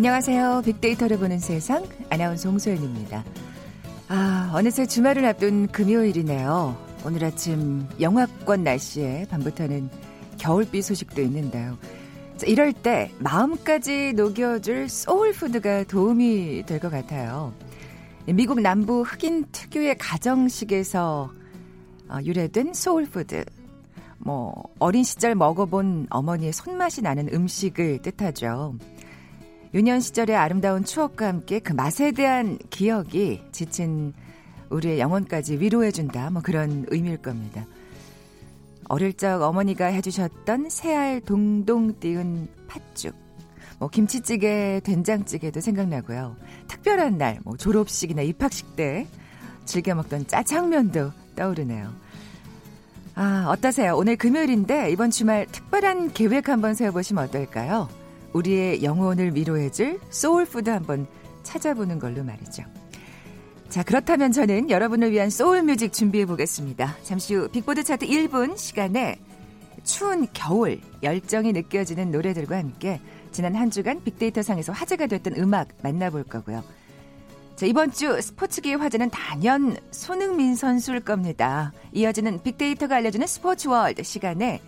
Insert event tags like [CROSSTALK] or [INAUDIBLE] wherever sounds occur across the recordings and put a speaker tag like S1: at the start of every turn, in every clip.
S1: 안녕하세요. 빅데이터를 보는 세상 아나운서 홍소연입니다. 아, 어느새 주말을 앞둔 금요일이네요. 오늘 아침 영하권 날씨에 밤부터는 겨울비 소식도 있는데요. 자, 이럴 때 마음까지 녹여줄 소울푸드가 도움이 될 것 같아요. 미국 남부 흑인 특유의 가정식에서 어, 유래된 소울푸드. 뭐 어린 시절 먹어본 어머니의 손맛이 나는 음식을 뜻하죠. 유년 시절의 아름다운 추억과 함께 그 맛에 대한 기억이 지친 우리의 영혼까지 위로해준다. 뭐 그런 의미일 겁니다. 어릴 적 어머니가 해주셨던 새알 동동 띄운 팥죽. 뭐 김치찌개, 된장찌개도 생각나고요. 특별한 날, 뭐 졸업식이나 입학식 때 즐겨 먹던 짜장면도 떠오르네요. 아, 어떠세요? 오늘 금요일인데 이번 주말 특별한 계획 한번 세워보시면 어떨까요? 우리의 영혼을 위로해줄 소울푸드 한번 찾아보는 걸로 말이죠. 자, 그렇다면 저는 여러분을 위한 소울뮤직 준비해 보겠습니다. 잠시 후 빅보드 차트 1분 시간에 추운 겨울 열정이 느껴지는 노래들과 함께 지난 한 주간 빅데이터 상에서 화제가 됐던 음악 만나볼 거고요. 자, 이번 주 스포츠계의 화제는 단연 손흥민 선수일 겁니다. 이어지는 빅데이터가 알려주는 스포츠 월드 시간에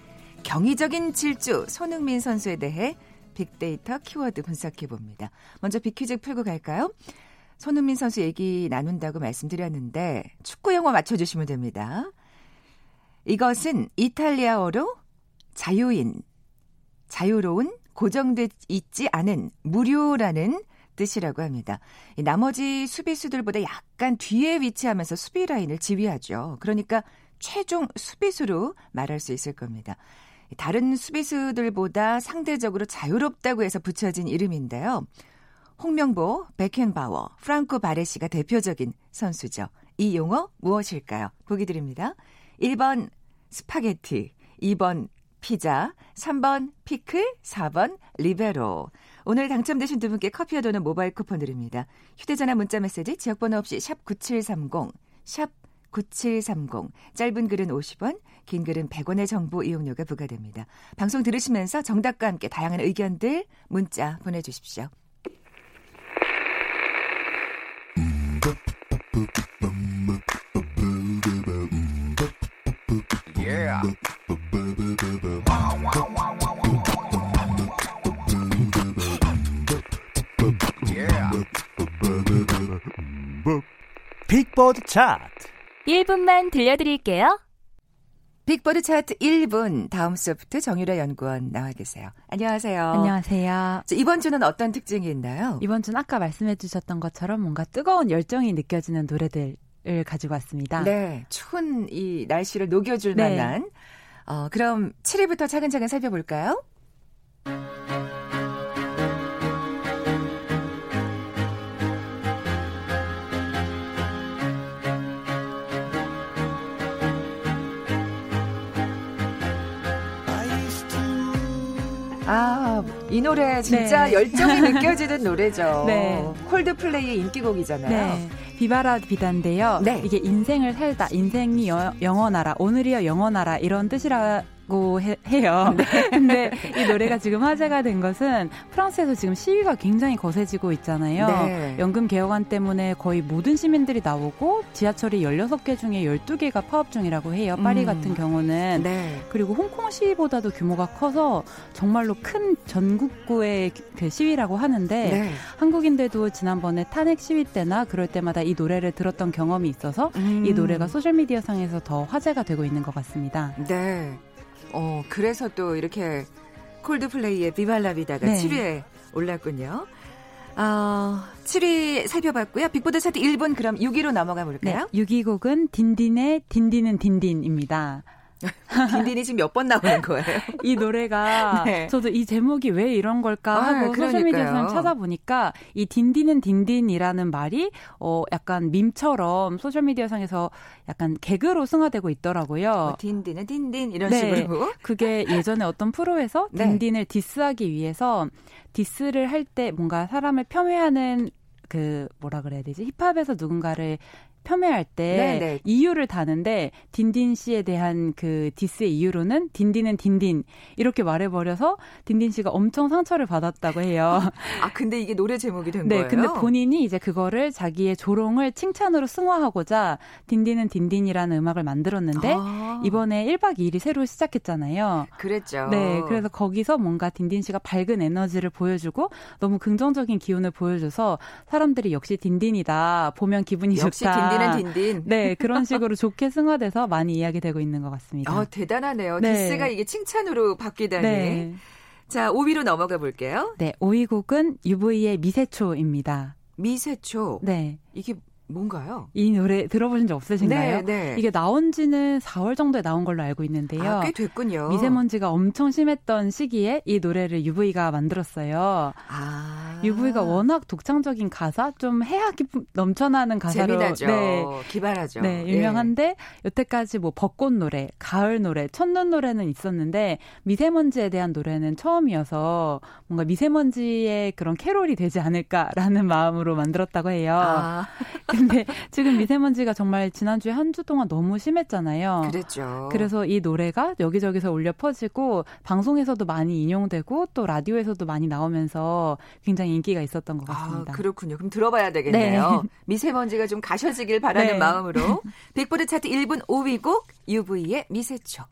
S1: 경이적인 질주 손흥민 선수에 대해 빅데이터 키워드 분석해 봅니다. 먼저 빅퀴즈 풀고 갈까요? 손흥민 선수 얘기 나눈다고 말씀드렸는데 축구 영어 맞춰주시면 됩니다. 이것은 이탈리아어로 자유인, 자유로운, 고정돼 있지 않은 무료라는 뜻이라고 합니다. 나머지 수비수들보다 약간 뒤에 위치하면서 수비 라인을 지휘하죠. 그러니까 최종 수비수로 말할 수 있을 겁니다. 다른 수비수들보다 상대적으로 자유롭다고 해서 붙여진 이름인데요. 홍명보, 베켄바워, 프랑코 바레시가 대표적인 선수죠. 이 용어 무엇일까요? 보기 드립니다. 1번 스파게티, 2번 피자, 3번 피클, 4번 리베로. 오늘 당첨되신 두 분께 커피와 도넛 모바일 쿠폰 드립니다. 휴대전화 문자 메시지 지역번호 없이 샵 9730, 샵 9730. 짧은 글은 50원, 긴 글은 100원의 정보 이용료가 부과됩니다. 방송 들으시면서 정답과 함께 다양한 의견들 문자 보내주십시오.
S2: 빅보드 차트
S3: 1분만 들려드릴게요.
S1: 빅보드 차트 1분 다음 소프트 정유라 연구원 나와 계세요. 안녕하세요.
S4: 안녕하세요.
S1: 이번 주는 어떤 특징이 있나요?
S4: 이번 주는 아까 말씀해 주셨던 것처럼 뭔가 뜨거운 열정이 느껴지는 노래들 을 가지고 왔습니다.
S1: 네, 추운 이 날씨를 녹여줄 네. 만한. 어, 그럼 7위부터 차근차근 살펴볼까요? 아, 이 노래 진짜 네. 열정이 [LAUGHS] 느껴지는 노래죠. 네. 콜드플레이의 인기곡이잖아요. 네.
S4: 비바라 비단인데요. 네. 이게 인생을 살다, 인생이 여, 영원하라, 오늘이여 영원하라 이런 뜻이라 고 해, 요 네. [LAUGHS] 근데 이 노래가 지금 화제가 된 것은 프랑스에서 지금 시위가 굉장히 거세지고 있잖아요. 네. 연금 개혁안 때문에 거의 모든 시민들이 나오고 지하철이 16개 중에 12개가 파업 중이라고 해요. 파리 음. 같은 경우는. 네. 그리고 홍콩 시위보다도 규모가 커서 정말로 큰 전국구의 그 시위라고 하는데 네. 한국인들도 지난번에 탄핵 시위 때나 그럴 때마다 이 노래를 들었던 경험이 있어서 음. 이 노래가 소셜미디어 상에서 더 화제가 되고 있는 것 같습니다.
S1: 네. 어, 그래서 또 이렇게 콜드플레이의 비발라비다가 네. 7위에 올랐군요. 어, 7위 살펴봤고요. 빅보드 차트 1분 그럼 6위로 넘어가 볼까요?
S4: 네, 6위 곡은 딘딘의 딘딘은 딘딘입니다. [LAUGHS]
S1: 딘딘이 지금 몇 번 나오는 거예요?
S4: 이 노래가 [LAUGHS] 네. 저도 이 제목이 왜 이런 걸까 아, 하고 아, 소셜미디어에서 찾아보니까 이 딘딘은 딘딘이라는 말이 어 약간 밈처럼 소셜미디어 상에서 약간 개그로 승화되고 있더라고요. 뭐
S1: 딘딘은 딘딘 이런 네. 식으로.
S4: 그게 예전에 어떤 프로에서 [LAUGHS] 네. 딘딘을 diss하기 위해서 diss를 할 때 뭔가 사람을 폄훼하는 그 뭐라 그래야 되지 힙합에서 누군가를 폄훼할 때 네네. 네. 이유를 다는데 딘딘 씨에 대한 그 디스의 이유로는 딘딘은 딘딘 이렇게 말해버려서 딘딘 씨가 엄청 상처를 받았다고 해요. [LAUGHS]
S1: 아 근데 이게 노래 제목이 된
S4: 네,
S1: 거예요?
S4: 근데 본인이 이제 그거를 자기의 조롱을 칭찬으로 승화하고자 딘딘은 딘딘이라는 음악을 만들었는데 아. 이번에 1박 2일이 새로 시작했잖아요.
S1: 그랬죠.
S4: 네, 그래서 거기서 뭔가 딘딘 씨가 밝은 에너지를 보여주고 너무 긍정적인 기운을 보여줘서 사람들이 역시 딘딘이다 보면 기분이
S1: 역시
S4: 좋다.
S1: 딘딘은 딘딘.
S4: 네, 그런 [LAUGHS] 식으로 좋게 승화돼서 많이 이야기되고 있는 것 같습니다.
S1: 아, 대단하네요. 네. diss가 이게 칭찬으로 바뀌다니. 네. 자, 5위로 넘어가 볼게요.
S4: 네, 5위 곡은 UV의 미세초입니다.
S1: 미세초.
S4: 네.
S1: 이게 뭔가요?
S4: 이 노래 들어보신 적 없으신가요? 네, 네. 이게 나온 지는 4월 정도에 나온 걸로 알고 있는데요.
S1: 아, 꽤 됐군요.
S4: 미세먼지가 엄청 심했던 시기에 이 노래를 UV가 만들었어요. 아. UV가 워낙 독창적인 가사, 좀 해학 기품 넘쳐나는 가사로
S1: 재미나죠. 네. 기발하죠.
S4: 네, 유명한데 예. 여태까지 뭐 벚꽃 노래, 가을 노래, 첫눈 노래는 있었는데 미세먼지에 대한 노래는 처음이어서 뭔가 미세먼지의 그런 캐롤이 되지 않을까라는 [LAUGHS] 마음으로 만들었다고 해요. 아. 근데 지금 미세먼지가 정말 지난주에 한 주 동안 너무 심했잖아요.
S1: 그랬죠.
S4: 그래서 이 노래가 여기저기서 울려 퍼지고 방송에서도 많이 인용되고 또 라디오에서도 많이 나오면서 굉장히 인기가 있었던 것 아, 같습니다.
S1: 아, 그렇군요. 그럼 들어봐야 되겠네요. 네. [LAUGHS] 미세먼지가 좀 가셔지길 바라는 네. 마음으로 빅보드 차트 1분 5위 곡 UV의 미세촉.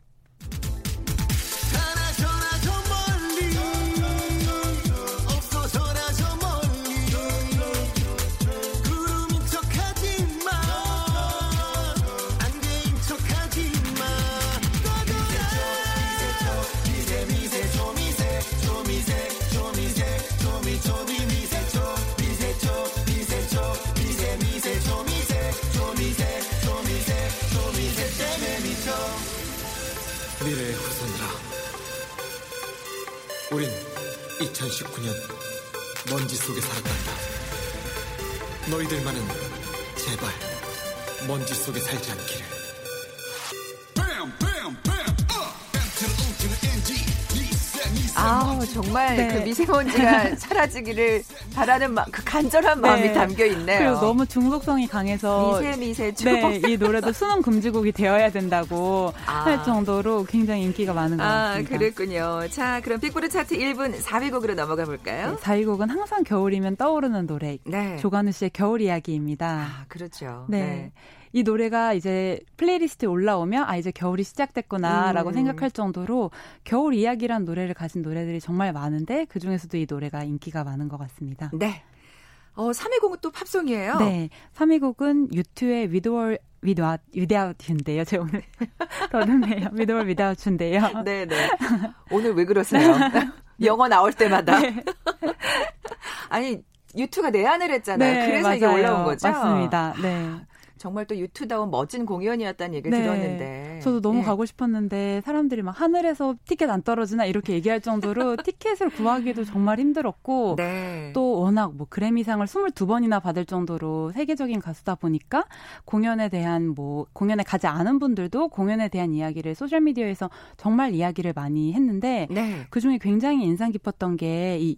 S5: 2019년 먼지 속에 살아간다. 너희들만은 제발 먼지 속에 살지 않기를.
S1: 아 정말 네. 그 미세먼지가 [LAUGHS] 사라지기를 바라는 마, 그 간절한 마음이 네. 담겨 있네요.
S4: 그리고 너무 중독성이 강해서
S1: 미세 미세
S4: 네, 이 노래도 수능 금지곡이 되어야 된다고 아. 할 정도로 굉장히 인기가 많은 것 아, 같습니다.
S1: 그랬군요. 자, 그럼 빅보드 차트 1분 4위 곡으로 넘어가 볼까요? 네,
S4: 4위 곡은 항상 겨울이면 떠오르는 노래. 네. 조관우 씨의 겨울 이야기입니다.
S1: 아, 그렇죠.
S4: 네. 네. 이 노래가 이제 playlist에 올라오면 아 이제 겨울이 시작됐구나라고 음. 생각할 정도로 겨울 이야기란 노래를 가진 노래들이 정말 많은데 그 중에서도 이 노래가 인기가 많은 것 같습니다.
S1: 네. 어, 3위 곡은 또 팝송이에요.
S4: 네. 3위 곡은 U2의 With or Without Without인데요. 제가 오늘 [LAUGHS] 더듬네요. With or Without인데요.
S1: 네, 네. 오늘 왜 그러세요? [LAUGHS] 영어 나올 때마다. 네. [LAUGHS] 아니 U2가 내한을 했잖아요. 네, 그래서 맞아요. 이게 올라온 거죠.
S4: 맞습니다. 네.
S1: 정말 또 U2다운 멋진 공연이었다는 얘기를 네. 들었는데.
S4: 저도 너무 네. 가고 싶었는데 사람들이 막 하늘에서 티켓 안 떨어지나 이렇게 얘기할 정도로 [LAUGHS] 티켓을 구하기도 정말 힘들었고 네. 또 워낙 뭐 그래미상을 22번이나 받을 정도로 세계적인 가수다 보니까 공연에 대한 뭐 공연에 가지 않은 분들도 공연에 대한 이야기를 소셜 미디어에서 정말 이야기를 많이 했는데 네. 그중에 굉장히 인상 깊었던 게 이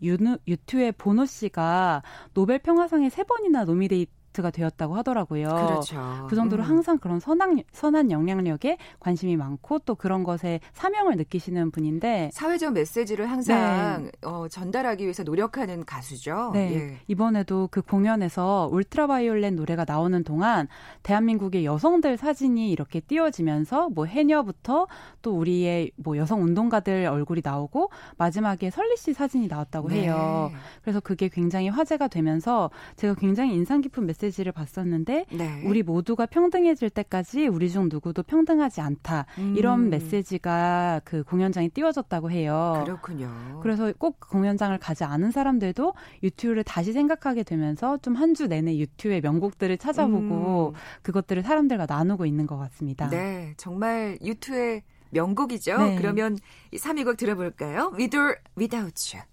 S4: U2의 보노 씨가 노벨 평화상에 세 번이나 nominated 아티스트가 되었다고 하더라고요.
S1: 그렇죠.
S4: 그 정도로 음. 항상 그런 선한, 선한 영향력에 관심이 많고 또 그런 것에 사명을 느끼시는 분인데
S1: 사회적 메시지를 항상 네. 어, 전달하기 위해서 노력하는 가수죠.
S4: 네. 예. 이번에도 그 공연에서 Ultraviolet 노래가 나오는 동안 대한민국의 여성들 사진이 이렇게 띄워지면서 뭐 해녀부터 또 우리의 뭐 여성 운동가들 얼굴이 나오고 마지막에 설리 씨 사진이 나왔다고 네. 해요. 그래서 그게 굉장히 화제가 되면서 제가 굉장히 인상 깊은 메시지 메시지를 봤었는데 네. 우리 모두가 평등해질 때까지 우리 중 누구도 평등하지 않다 음. 이런 메시지가 그 공연장에 띄워졌다고 해요.
S1: 그렇군요.
S4: 그래서 꼭 공연장을 가지 않은 사람들도 유튜브를 다시 생각하게 되면서 좀 한 주 내내 유튜브의 명곡들을 찾아보고 음. 그것들을 사람들과 나누고 있는 것 같습니다.
S1: 네, 정말 유튜브의 명곡이죠. 네. 그러면 3위 곡 들어볼까요? With or Without You.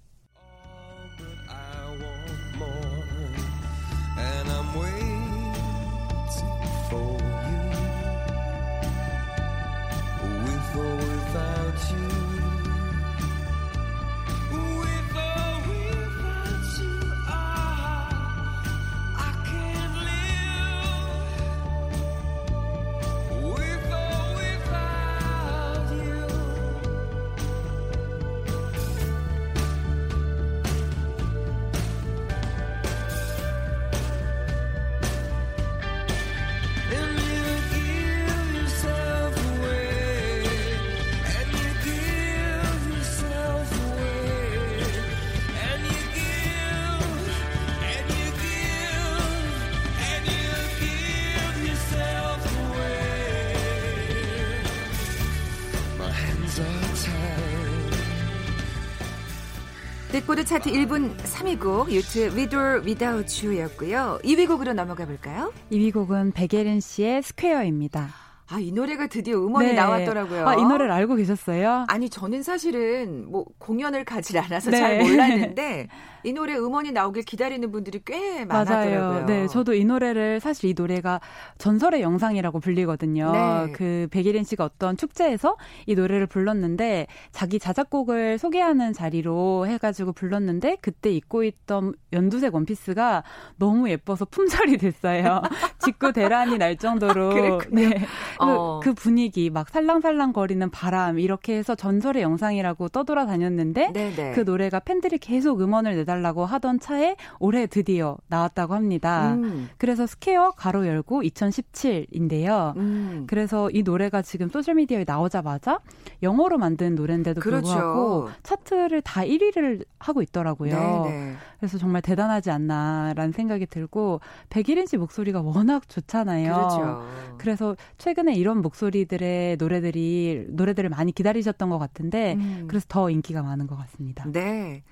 S1: 빅보드 차트 1분 3위 곡 유트 With Without You였고요. 2위 곡으로 넘어가 볼까요?
S4: 2위 곡은 백예린 씨의 Square입니다.
S1: 아, 이 노래가 드디어 음원이 네. 나왔더라고요.
S4: 아, 이 노래를 알고 계셨어요?
S1: 아니, 저는 사실은 뭐 공연을 가지 않아서 네. 잘 몰랐는데 [LAUGHS] 이 노래 음원이 나오길 기다리는 분들이 꽤 많았더라고요.
S4: 맞아요. 네, 저도 이 노래를 사실 이 노래가 전설의 영상이라고 불리거든요. 네. 그 백예린 씨가 어떤 축제에서 이 노래를 불렀는데 자기 자작곡을 소개하는 자리로 해가지고 불렀는데 그때 입고 있던 연두색 원피스가 너무 예뻐서 품절이 됐어요. [LAUGHS] 직구 대란이 날 정도로. [LAUGHS]
S1: 네.
S4: 어. 그, 그 분위기 막 살랑살랑 거리는 바람 이렇게 해서 전설의 영상이라고 떠돌아다녔는데 네네. 네. 그 노래가 팬들이 계속 음원을 내 해달라고 하던 차에 올해 드디어 나왔다고 합니다. 음. 그래서 Square 가로 열고 2017인데요. 음. 그래서 이 노래가 지금 소셜 미디어에 나오자마자 영어로 만든 노래인데도 그렇죠. 불구하고 차트를 다 1위를 하고 있더라고요. 네네. 그래서 정말 대단하지 않나라는 생각이 들고 백일인 씨 목소리가 워낙 좋잖아요.
S1: 그렇죠.
S4: 그래서 최근에 이런 목소리들의 노래들이 노래들을 많이 기다리셨던 것 같은데 음. 그래서 더 인기가 많은 것 같습니다.
S1: 네.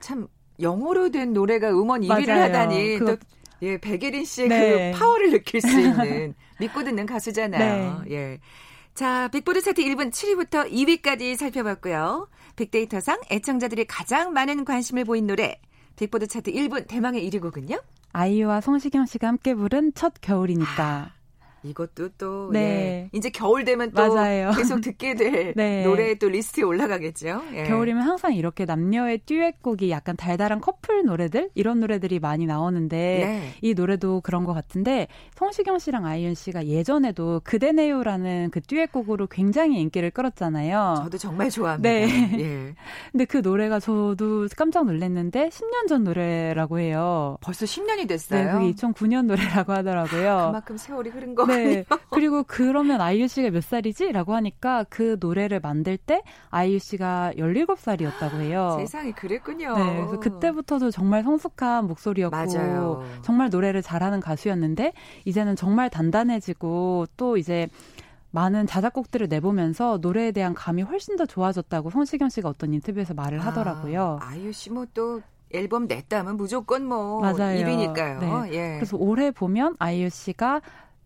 S1: 참 영어로 된 노래가 음원 1위를 맞아요. 하다니 그거... 또 예, 백예린 씨의 네. 그 파워를 느낄 수 [LAUGHS] 있는 믿고 듣는 가수잖아요. 네. 예. 자, 빅보드 차트 1분 7위부터 2위까지 살펴봤고요. 빅데이터상 애청자들이 가장 많은 관심을 보인 노래 빅보드 차트 1분 대망의 1위 곡은요?
S4: 아이유와 성시경 씨가 함께 부른 첫 겨울이니까.
S1: 이것도 또 네. 예. 이제 겨울 되면 또 맞아요. 계속 듣게 될 [LAUGHS] 네. 노래 또 리스트에 올라가겠죠.
S4: 예. 겨울이면 항상 이렇게 남녀의 듀엣곡이 약간 달달한 커플 노래들 이런 노래들이 많이 나오는데 네. 이 노래도 그런 것 같은데 성시경 씨랑 아이윤 씨가 예전에도 그대네요라는 그 듀엣곡으로 굉장히 인기를 끌었잖아요.
S1: 저도 정말 좋아합니다. 네. 예. [LAUGHS]
S4: 근데 그 노래가 저도 깜짝 놀랐는데 10년 전 노래라고 해요.
S1: 벌써 10년이 됐어요.
S4: 네, 그게 2009년 노래라고 하더라고요.
S1: 그만큼 세월이 흐른 거
S4: 네. [LAUGHS] 그리고 그러면 아이유 씨가 몇 살이지? 라고 하니까 그 노래를 만들 때 아이유 씨가 17살이었다고 해요.
S1: 세상에 그랬군요.
S4: 네. 그래서 그때부터도 정말 성숙한 목소리였고 맞아요. 정말 노래를 잘하는 가수였는데 이제는 정말 단단해지고 또 이제 많은 자작곡들을 내보면서 노래에 대한 감이 훨씬 더 좋아졌다고 성시경 씨가 어떤 인터뷰에서 말을 아, 하더라고요.
S1: 아이유 씨 뭐또 앨범 냈다면 무조건 뭐 맞아요. 1위니까요. 네. 예.
S4: 그래서 올해 보면 아이유 씨가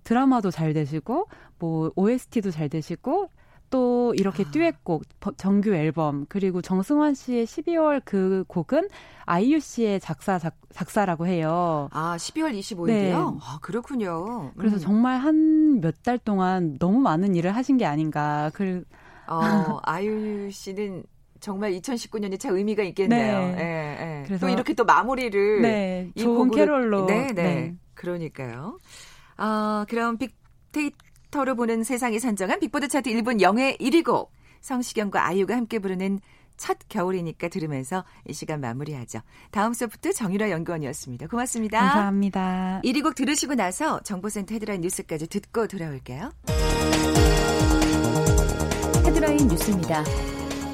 S4: 드라마도 잘 되시고 뭐 OST도 잘 되시고 또 이렇게 아. 듀엣곡 정규 앨범 그리고 정승환 씨의 12월 그 곡은 아이유 씨의 작사 작, 작사라고 해요.
S1: 아 12월 25일이요? 네. 아 그렇군요.
S4: 그래서
S1: 음.
S4: 정말 한 몇 달 동안 너무 많은 일을 하신 게 아닌가. 그
S1: 어, [LAUGHS] 아이유 씨는 정말 2019년이 참 의미가 있겠네요. 네. 예, 예. 그래서 또 이렇게 또 마무리를
S4: 네, 좋은 곡으로, 캐롤로
S1: 네, 네, 네. 그러니까요. 어, 그럼 빅데이터로 보는 세상이 선정한 빅보드 차트 1분 영예 1위 곡 성시경과 아이유가 함께 부르는 첫 겨울이니까 들으면서 이 시간 마무리하죠. 다음 소프트 정유라 연구원이었습니다. 고맙습니다.
S4: 감사합니다.
S1: 1위 곡 들으시고 나서 정보센터 헤드라인 뉴스까지 듣고 돌아올게요.
S3: 헤드라인 뉴스입니다.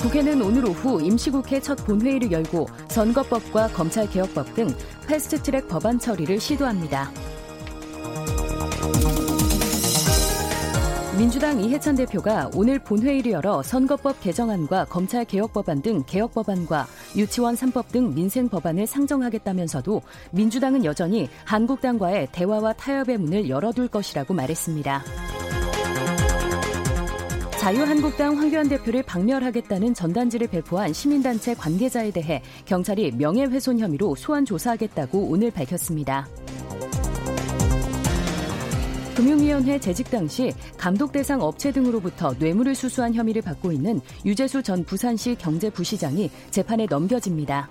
S3: 국회는 오늘 오후 임시국회 첫 본회의를 열고 선거법과 검찰개혁법 등 패스트트랙 법안 처리를 시도합니다. 민주당 이해찬 대표가 오늘 본회의를 열어 선거법 개정안과 검찰개혁법안 등 개혁법안과 유치원 3법 등 민생 법안을 상정하겠다면서도 민주당은 여전히 한국당과의 대화와 타협의 문을 열어둘 것이라고 말했습니다. 자유한국당 황교안 대표를 박멸하겠다는 전단지를 배포한 시민단체 관계자에 대해 경찰이 명예훼손 혐의로 소환 조사하겠다고 오늘 밝혔습니다. 금융위원회 재직 당시 감독 대상 업체 등으로부터 뇌물을 수수한 혐의를 받고 있는 유재수 전 부산시 경제부시장이 재판에 넘겨집니다.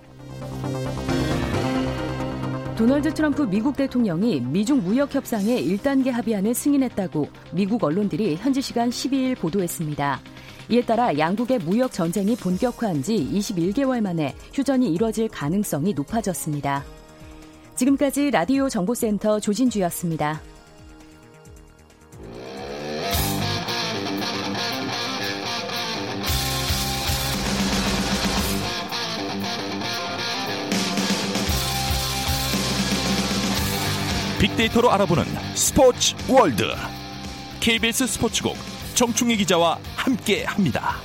S3: 도널드 트럼프 미국 대통령이 미중 무역 협상의 1단계 합의안을 승인했다고 미국 언론들이 현지 시간 12일 보도했습니다. 이에 따라 양국의 무역 전쟁이 본격화한 지 21개월 만에 휴전이 이뤄질 가능성이 높아졌습니다. 지금까지 라디오 정보센터 조진주였습니다.
S2: 빅데이터로 알아보는 스포츠 월드 KBS 스포츠국 정충희 기자와 함께합니다.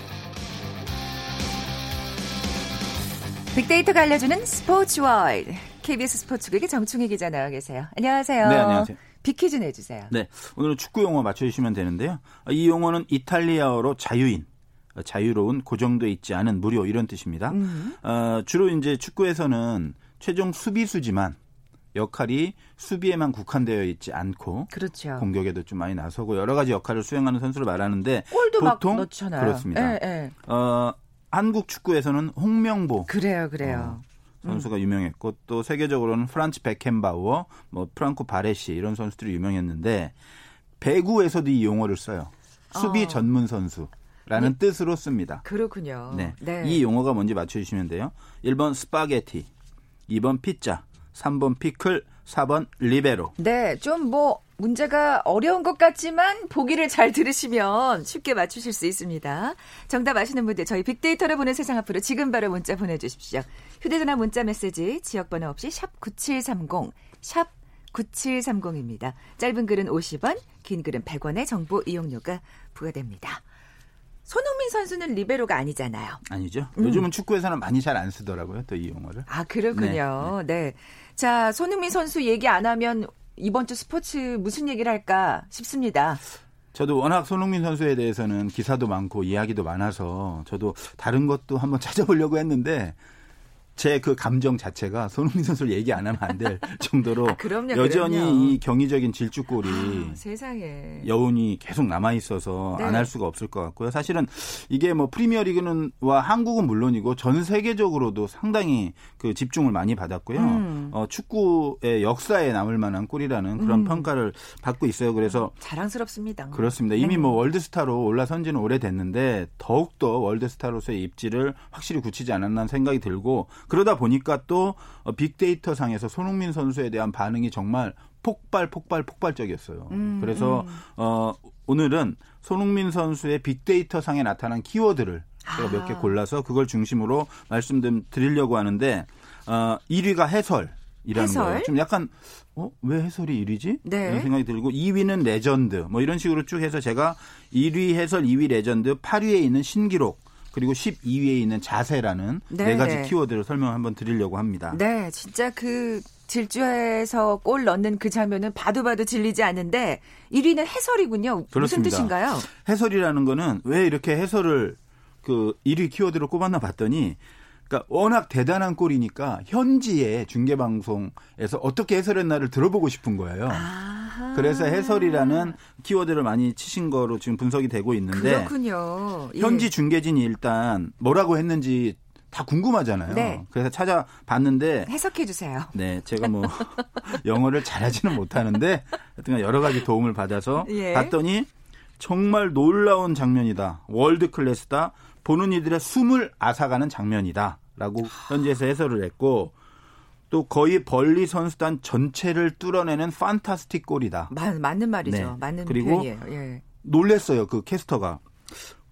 S1: 빅데이터가 알려주는 스포츠 월드 KBS 스포츠국의 정충희 기자 나와 계세요. 안녕하세요.
S6: 네, 안녕하세요.
S1: 빅퀴즈 내주세요.
S6: 네, 오늘은 축구 용어 맞춰주시면 되는데요. 이 용어는 이탈리아어로 자유인, 자유로운, 고정돼 있지 않은 무료 이런 뜻입니다. 음. 어, 주로 이제 축구에서는 최종 수비수지만 역할이 수비에만 국한되어 있지 않고
S1: 그렇죠.
S6: 공격에도 좀 많이 나서고 여러 가지 역할을 수행하는 선수를 말하는데
S1: 골도 보통 막 넣잖아요.
S6: 그렇습니다. 에, 에. 어, 한국 축구에서는 홍명보
S1: 그래요, 그래요.
S6: 어, 선수가 음. 유명했고 또 세계적으로는 프란츠 베켄바우어, 뭐 프랑코 바레시 이런 선수들이 유명했는데 배구에서도 이 용어를 써요. 수비 어. 전문 선수 라는 네. 뜻으로 씁니다.
S1: 그렇군요.
S6: 네. 네. 이 용어가 뭔지 맞춰 주시면 돼요. 1번 스파게티, 2번 피자, 3번 피클, 4번 리베로.
S1: 네, 좀 뭐 문제가 어려운 것 같지만 보기를 잘 들으시면 쉽게 맞추실 수 있습니다. 정답 아시는 분들 저희 빅데이터를 보는 세상 앞으로 지금 바로 문자 보내주십시오. 휴대전화 문자 메시지 지역번호 없이 샵 9730, 샵 9730입니다. 짧은 글은 50원, 긴 글은 100원의 정보 이용료가 부과됩니다. 손흥민 선수는 리베로가 아니잖아요.
S6: 아니죠. 음. 요즘은 축구에서는 많이 잘 안 쓰더라고요. 또 이 용어를.
S1: 아, 그렇군요. 네. 네. 자, 손흥민 선수 얘기 안 하면 이번 주 스포츠 무슨 얘기를 할까 싶습니다.
S6: 저도 워낙 손흥민 선수에 대해서는 기사도 많고 이야기도 많아서 저도 다른 것도 한번 [LAUGHS] 찾아보려고 했는데 제 그 감정 자체가 손흥민 선수를 얘기 안 하면 안 될 [LAUGHS] 정도로 아,
S1: 그럼요,
S6: 여전히
S1: 그럼요.
S6: 이 경이적인 질주골이
S1: 아, 세상에
S6: 여운이 계속 남아 있어서 네. 안할 수가 없을 것 같고요. 사실은 이게 뭐 프리미어리그는와 한국은 물론이고 전 세계적으로도 상당히 그 집중을 많이 받았고요. 음. 어, 축구의 역사에 남을 만한 골이라는 그런 음. 평가를 받고 있어요. 그래서
S1: 자랑스럽습니다.
S6: 그렇습니다. 이미 네. 뭐 월드스타로 올라선 지는 오래됐는데 더욱더 월드스타로서의 입지를 확실히 굳히지 않았나 생각이 들고 그러다 보니까 또 어, 빅데이터 상에서 손흥민 선수에 대한 반응이 정말 폭발, 폭발, 폭발적이었어요. 음, 그래서 음. 어, 오늘은 손흥민 선수의 빅데이터 상에 나타난 키워드를 제가 아. 몇개 골라서 그걸 중심으로 말씀 좀 드리려고 하는데 어, 1위가 해설. 이라는 해설? 거예요. 좀 약간 어? 왜 해설이 1위지? 네. 이런 생각이 들고 2위는 레전드. 뭐 이런 식으로 쭉 해서 제가 1위 해설, 2위 레전드, 8위에 있는 신기록 그리고 12위에 있는 자세라는 네, 네 가지 네. 키워드를 설명 한번 드리려고 합니다.
S1: 네, 진짜 그 질주해서 골 넣는 그 장면은 봐도 봐도 질리지 않는데 1위는 해설이군요. 그렇습니다. 무슨 뜻인가요?
S6: 해설이라는 거는 왜 이렇게 해설을 그 1위 키워드로 꼽았나 봤더니 그러니까 워낙 대단한 골이니까 현지의 중계 방송에서 어떻게 해설했나를 들어보고 싶은 거예요. 아. 그래서 해설이라는 키워드를 많이 치신 거로 지금 분석이 되고 있는데
S1: 그렇군요.
S6: 예. 현지 중계진이 일단 뭐라고 했는지 다 궁금하잖아요. 네. 그래서 찾아봤는데
S1: 해석해 주세요.
S6: 네, 제가 뭐 [LAUGHS] 영어를 잘하지는 못하는데 하여튼 여러 가지 도움을 받아서 예. 봤더니 정말 놀라운 장면이다. 월드 클래스다. 보는 이들의 숨을 앗아가는 장면이다. 라고 현지에서 해설을 했고 또 거의 벌리 선수단 전체를 뚫어내는 판타스틱 골이다.
S1: 맞, 맞는 말이죠. 네. 맞는
S6: 그리고 표현이에요. 예. 놀랬어요. 그 캐스터가.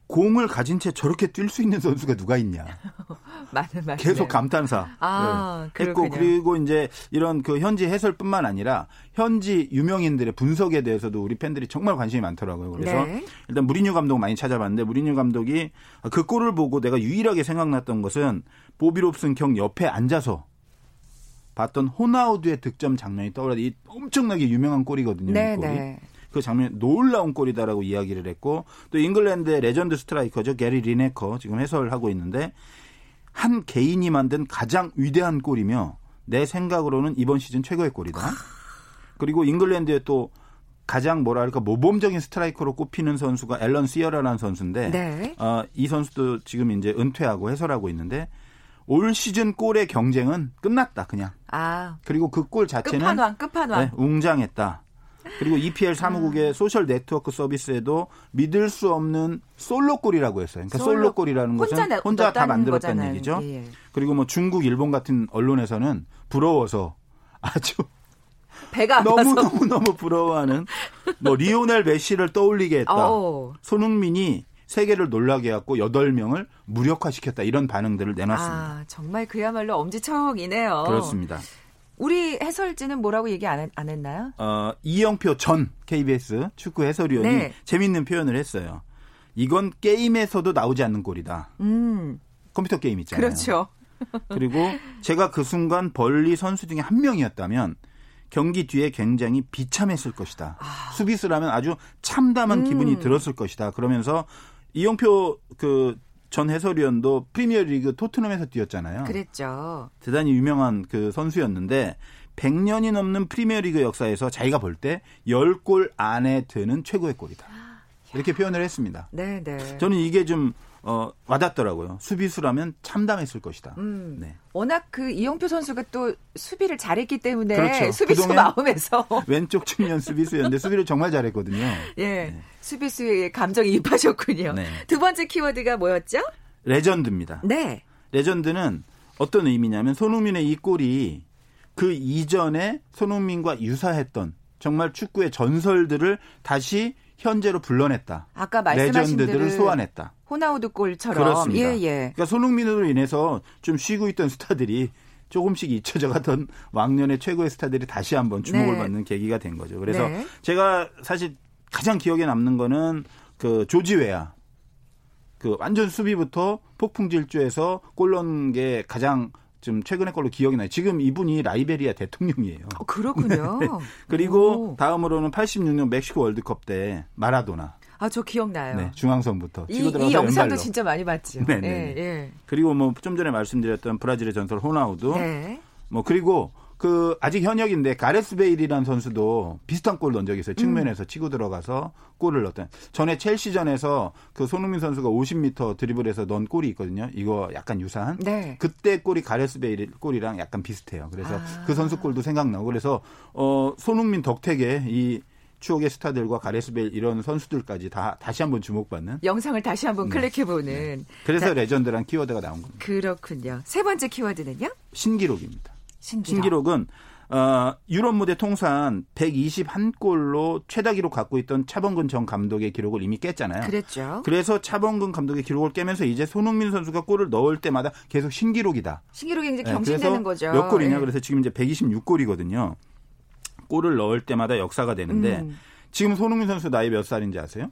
S6: 공을 가진 채 저렇게 뛸 수 있는 선수가 누가 있냐. [LAUGHS]
S1: 맞는 말.
S6: 계속 감탄사.
S1: 아,
S6: 네. 했고 그리고 이제 이런 그 현지 해설뿐만 아니라 현지 유명인들의 분석에 대해서도 우리 팬들이 정말 관심이 많더라고요. 그래서 네. 일단 무리뉴 감독 많이 찾아봤는데 무리뉴 감독이 그 골을 보고 내가 유일하게 생각났던 것은 보비 롭슨 경 옆에 앉아서 봤던 호나우드의 득점 장면이 떠올라. 이 엄청나게 유명한 골이거든요. 네, 이 골이. 네. 그 장면 놀라운 골이다라고 이야기를 했고 또 잉글랜드의 레전드 스트라이커죠 게리 리네커 지금 해설하고 있는데 한 개인이 만든 가장 위대한 골이며 내 생각으로는 이번 시즌 최고의 골이다. 그리고 잉글랜드의 또 가장 뭐랄까 모범적인 스트라이커로 꼽히는 선수가 앨런 시어라라는 선수인데 네. 어, 이 선수도 지금 이제 은퇴하고 해설하고 있는데 올 시즌 골의 경쟁은 끝났다 그냥. 아. 그리고 그 골 자체는
S1: 끝판왕 끝판왕. 네,
S6: 웅장했다. 그리고 EPL 사무국의 아. 소셜 네트워크 서비스에도 믿을 수 없는 솔로골이라고 했어요. 그러니까 솔로, 솔로골이라는 것은 혼자, 혼자 다 만들었다는 거잖아요. 얘기죠. 예, 예. 그리고 뭐 중국, 일본 같은 언론에서는 부러워서 아주
S1: 배가
S6: 너무 너무 너무 부러워하는 뭐 리오넬 메시를 떠올리게 했다. 오. 손흥민이 세계를 놀라게 했고 8명을 무력화시켰다. 이런 반응들을 내놨습니다. 아,
S1: 정말 그야말로 엄지척이네요.
S6: 그렇습니다.
S1: 우리 해설진은 뭐라고 얘기 안, 안 했나요?
S6: 어, 이영표 전 KBS 축구 해설위원이 네. 재밌는 표현을 했어요. 이건 게임에서도 나오지 않는 골이다. 음. 컴퓨터 게임 있잖아요.
S1: 그렇죠. [LAUGHS]
S6: 그리고 제가 그 순간 벌리 선수 중에 한 명이었다면 경기 뒤에 굉장히 비참했을 것이다. 아. 수비수라면 아주 참담한 음. 기분이 들었을 것이다. 그러면서 이용표 그 전 해설위원도 프리미어리그 토트넘에서 뛰었잖아요.
S1: 그랬죠.
S6: 대단히 유명한 그 선수였는데 100년이 넘는 프리미어리그 역사에서 자기가 볼 때 10골 안에 드는 최고의 골이다. 이렇게 표현을 했습니다.
S1: 네, 네.
S6: 저는 이게 좀 어, 와닿더라고요. 수비수라면 참담했을 것이다. 음,
S1: 네. 워낙 그 이영표 선수가 또 수비를 잘했기 때문에 그렇죠. [LAUGHS] 수비수 마음에서 [LAUGHS]
S6: 왼쪽 측면 수비수였는데 수비를 정말 잘했거든요.
S1: 예, 네. 수비수의 감정이 입하셨군요. 네. 두 번째 키워드가 뭐였죠?
S6: 레전드입니다.
S1: 네.
S6: 레전드는 어떤 의미냐면 손흥민의 이 골이 그 이전에 손흥민과 유사했던 정말 축구의 전설들을 다시 현재로 불러냈다.
S1: 아까 말씀하신
S6: 레전드들을 소환했다.
S1: 호나우드 골처럼.
S6: 그렇습니다.
S1: 예, 예.
S6: 그러니까 손흥민으로 인해서 좀 쉬고 있던 스타들이 조금씩 잊혀져 가던 [LAUGHS] 왕년의 최고의 스타들이 다시 한번 주목을 네. 받는 계기가 된 거죠. 그래서 네. 제가 사실 가장 기억에 남는 거는 그 조지 웨아. 그 완전 수비부터 폭풍 질주에서 골 넣은 게 가장 좀 최근의 걸로 기억이 나요. 지금 이분이 라이베리아 대통령이에요.
S1: 어, 그렇군요. [LAUGHS] 네.
S6: 그리고 오. 다음으로는 86년 멕시코 월드컵 때 마라도나.
S1: 아, 저 기억나요.
S6: 네, 중앙선부터
S1: 이, 이 영상도 진짜 많이 봤죠.
S6: 네, 네. 예, 예. 그리고 뭐 좀 전에 말씀드렸던 브라질의 전설 호나우드. 네. 뭐 그리고 그 아직 현역인데 가레스 베일이라는 선수도 비슷한 골 넣은 적이 있어요. 측면에서 음. 치고 들어가서 골을 넣었던. 전에 첼시전에서 그 손흥민 선수가 50m 드리블해서 넣은 골이 있거든요. 이거 약간 유사한. 네. 그때 골이 가레스 베일 골이랑 약간 비슷해요. 그래서 아. 그 선수 골도 생각나고 그래서 어 손흥민 덕택에 이 추억의 스타들과 가레스 베일 이런 선수들까지 다 다시 한번 주목받는
S1: 영상을 다시 한번 네. 클릭해 보는. 네.
S6: 그래서 자, 레전드란 키워드가 나온 겁니다.
S1: 그렇군요. 세 번째 키워드는요?
S6: 신기록입니다.
S1: 신기록.
S6: 은 어, 유럽 무대 통산 121골로 최다 기록 갖고 있던 차범근 전 감독의 기록을 이미 깼잖아요.
S1: 그랬죠.
S6: 그래서 차범근 감독의 기록을 깨면서 이제 손흥민 선수가 골을 넣을 때마다 계속 신기록이다.
S1: 신기록이 이제 네, 경신되는 거죠.
S6: 몇 골이냐? 네. 그래서 지금 이제 126골이거든요. 골을 넣을 때마다 역사가 되는데 음. 지금 손흥민 선수 나이 몇 살인지 아세요?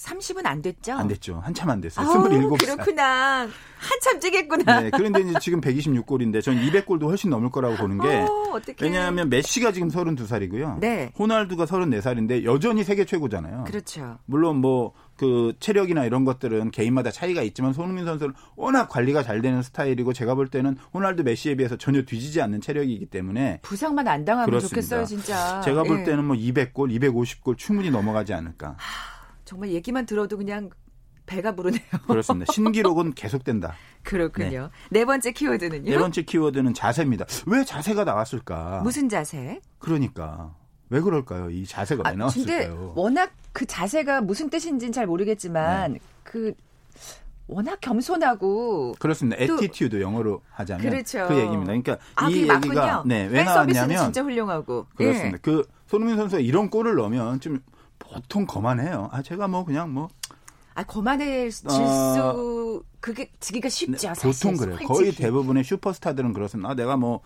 S1: 30은 안 됐죠?
S6: 안 됐죠. 한참 안 됐어요. 아우, 27살.
S1: 그렇구나. 한참 찌겠구나.
S6: 네. 그런데 이제 지금 126골인데 전 200골도 훨씬 넘을 거라고 보는 게 어, 왜냐하면 메시가 지금 32살이고요. 네. 호날두가 34살인데 여전히 세계 최고잖아요.
S1: 그렇죠.
S6: 물론 뭐 그 체력이나 이런 것들은 개인마다 차이가 있지만 손흥민 선수는 워낙 관리가 잘 되는 스타일이고 제가 볼 때는 호날두 메시에 비해서 전혀 뒤지지 않는 체력이기 때문에
S1: 부상만 안 당하면 그렇습니다. 좋겠어요, 진짜.
S6: 제가 볼 예. 때는 뭐 200골, 250골 충분히 넘어가지 않을까.
S1: 정말 얘기만 들어도 그냥 배가 부르네요. [LAUGHS]
S6: 그렇습니다. 신기록은 계속된다.
S1: 그렇군요. 네. 네 번째 키워드는요?
S6: 네 번째 키워드는 자세입니다. 왜 자세가 나왔을까?
S1: 무슨 자세?
S6: 그러니까. 왜 그럴까요? 이 자세가 아, 왜 나왔을까요?
S1: 근데 워낙 그 자세가 무슨 뜻인지는 잘 모르겠지만 네. 그 워낙 겸손하고
S6: 그렇습니다. attitude 영어로 하자면
S1: 그렇죠.
S6: 그 얘기입니다. 그러니까
S1: 아,
S6: 이
S1: 얘기가
S6: 네, 왜 나왔냐면
S1: 진짜 훌륭하고
S6: 그렇습니다. 예. 그 손흥민 선수가 이런 골을 넣으면 좀 보통 거만해요. 아 제가 뭐 그냥 뭐
S1: 아, 거만해질 어, 수, 그게, 지기가 쉽죠. 네,
S6: 보통 그래요. 솔직히. 거의 대부분의 슈퍼스타들은 그렇습니다. 아, 내가 뭐,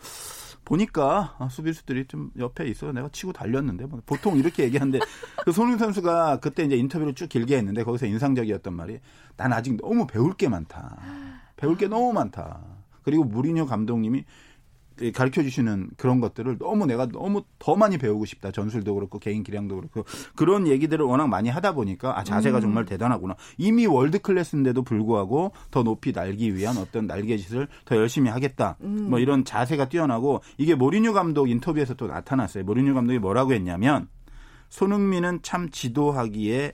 S6: 보니까 아, 수비수들이 좀 옆에 있어. 내가 치고 달렸는데. 뭐, 보통 이렇게 얘기하는데, [LAUGHS] 그 손흥민 선수가 그때 이제 인터뷰를 쭉 길게 했는데, 거기서 인상적이었던 말이, 난 아직 너무 배울 게 많다. 배울 게 너무 많다. 그리고 무리뉴 감독님이 가르쳐 주시는 그런 것들을 너무 내가 너무 더 많이 배우고 싶다. 전술도 그렇고 개인 기량도 그렇고 그런 얘기들을 워낙 많이 하다 보니까 아 자세가 음. 정말 대단하구나. 이미 world class인데도 불구하고 더 높이 날기 위한 어떤 날개짓을 더 열심히 하겠다. 음. 뭐 이런 자세가 뛰어나고 이게 모리뉴 감독 인터뷰에서 또 나타났어요. 모리뉴 감독이 뭐라고 했냐면 손흥민은 참 지도하기에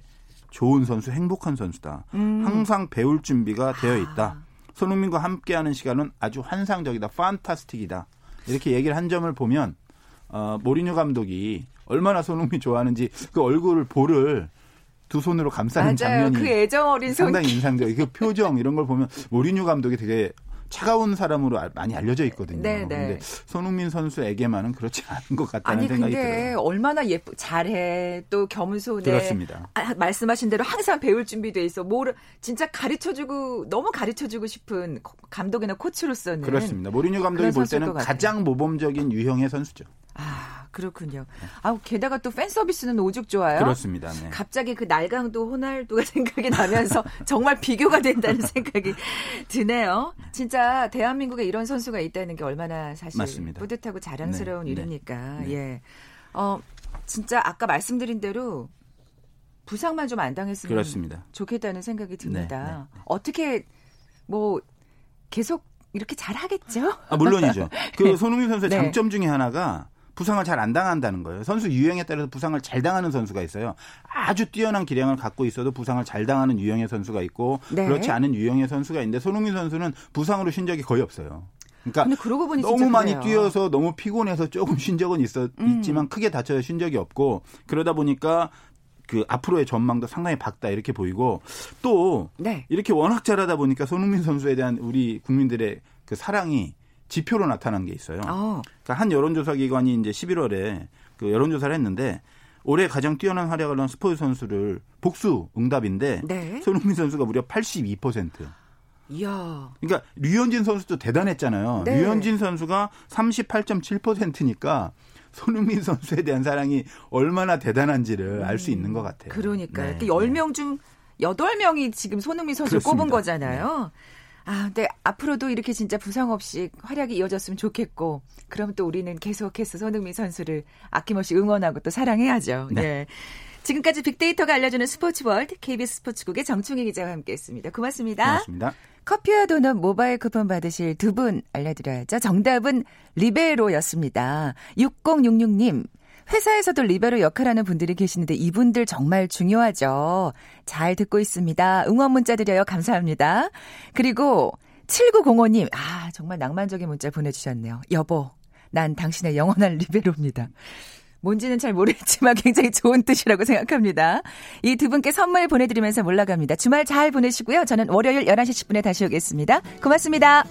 S6: 좋은 선수, 행복한 선수다. 음. 항상 배울 준비가 되어 있다. 아. 손흥민과 함께하는 시간은 아주 환상적이다, 판타스틱이다. 이렇게 얘기를 한 점을 보면 어, 모리뉴 감독이 얼마나 손흥민 좋아하는지 그 얼굴을 볼을 두 손으로 감싸는 맞아요. 장면이
S1: 그 애정 어린
S6: 상당히 인상적이고 그 표정 이런 걸 보면 모리뉴 감독이 되게 차가운 사람으로 많이 알려져 있거든요. 네, 네. 근데 손흥민 선수에게만은 그렇지 않은 것 같다는
S1: 아니,
S6: 생각이
S1: 들어요.
S6: 근데
S1: 얼마나 예쁘 잘해 또 겸손해.
S6: 그렇습니다.
S1: 아, 말씀하신 대로 항상 배울 준비돼 있어. 뭘 진짜 가르쳐 주고 너무 가르쳐 주고 싶은 감독이나 코치로서는
S6: 그렇습니다. 모리뉴 감독이 볼 때는 가장 모범적인 유형의 선수죠.
S1: 아 그렇군요. 아, 게다가 또 팬 서비스는 오죽 좋아요.
S6: 그렇습니다. 네.
S1: 갑자기 그 날강도 호날두가 [LAUGHS] 생각이 나면서 정말 비교가 된다는 생각이 드네요. 진짜 대한민국에 이런 선수가 있다는 게 얼마나 사실 맞습니다. 뿌듯하고 자랑스러운 네. 일입니까? 네. 예. 어, 진짜 아까 말씀드린 대로 부상만 좀 안 당했으면 그렇습니다. 좋겠다는 생각이 듭니다. 네, 네, 네. 어떻게 뭐 계속 이렇게 잘 하겠죠?
S6: 아, 물론이죠. [LAUGHS] 그 네. 손흥민 선수의 네. 장점 중에 하나가 부상을 잘 안 당한다는 거예요. 선수 유형에 따라서 부상을 잘 당하는 선수가 있어요. 아주 뛰어난 기량을 갖고 있어도 부상을 잘 당하는 유형의 선수가 있고 네. 그렇지 않은 유형의 선수가 있는데 손흥민 선수는 부상으로 쉰 적이 거의 없어요. 그러니까 너무 많이 그래요. 뛰어서 너무 피곤해서 조금 쉰 적은 있었 음. 있지만 크게 다쳐서 쉰 적이 없고 그러다 보니까 그 앞으로의 전망도 상당히 밝다 이렇게 보이고 또 네. 이렇게 워낙 잘하다 보니까 손흥민 선수에 대한 우리 국민들의 그 사랑이 지표로 나타난 게 있어요. 어. 그러니까 한 여론조사 기관이 이제 11월에 그 여론조사를 했는데 올해 가장 뛰어난 활약을 한 스포츠 선수를 복수 응답인데 네. 손흥민 선수가 무려 82%. 이야. 그러니까 류현진 선수도 대단했잖아요. 네. 류현진 선수가 38.7%니까 손흥민 선수에 대한 사랑이 얼마나 대단한지를 알 수 있는 것 같아요.
S1: 그러니까요. 네. 10명 중 8명이 지금 손흥민 선수를 그렇습니다. 꼽은 거잖아요. 네. 아, 근데 앞으로도 이렇게 진짜 부상 없이 활약이 이어졌으면 좋겠고, 그럼 또 우리는 계속해서 손흥민 선수를 아낌없이 응원하고 또 사랑해야죠. 네. 네. 지금까지 빅데이터가 알려주는 스포츠월드 KBS 스포츠국의 정충희 기자와 함께했습니다. 고맙습니다.
S6: 고맙습니다.
S1: 커피와 도넛 모바일 쿠폰 받으실 두 분 알려드려야죠. 정답은 리베로였습니다. 6066님. 회사에서도 리베로 역할하는 분들이 계시는데 이분들 정말 중요하죠. 잘 듣고 있습니다. 응원 문자 드려요. 감사합니다. 그리고 7905님. 아, 정말 낭만적인 문자 보내주셨네요. 여보, 난 당신의 영원한 리베로입니다. 뭔지는 잘 모르겠지만 굉장히 좋은 뜻이라고 생각합니다. 이 두 분께 선물 보내드리면서 올라갑니다. 주말 잘 보내시고요. 저는 월요일 11시 10분에 다시 오겠습니다. 고맙습니다.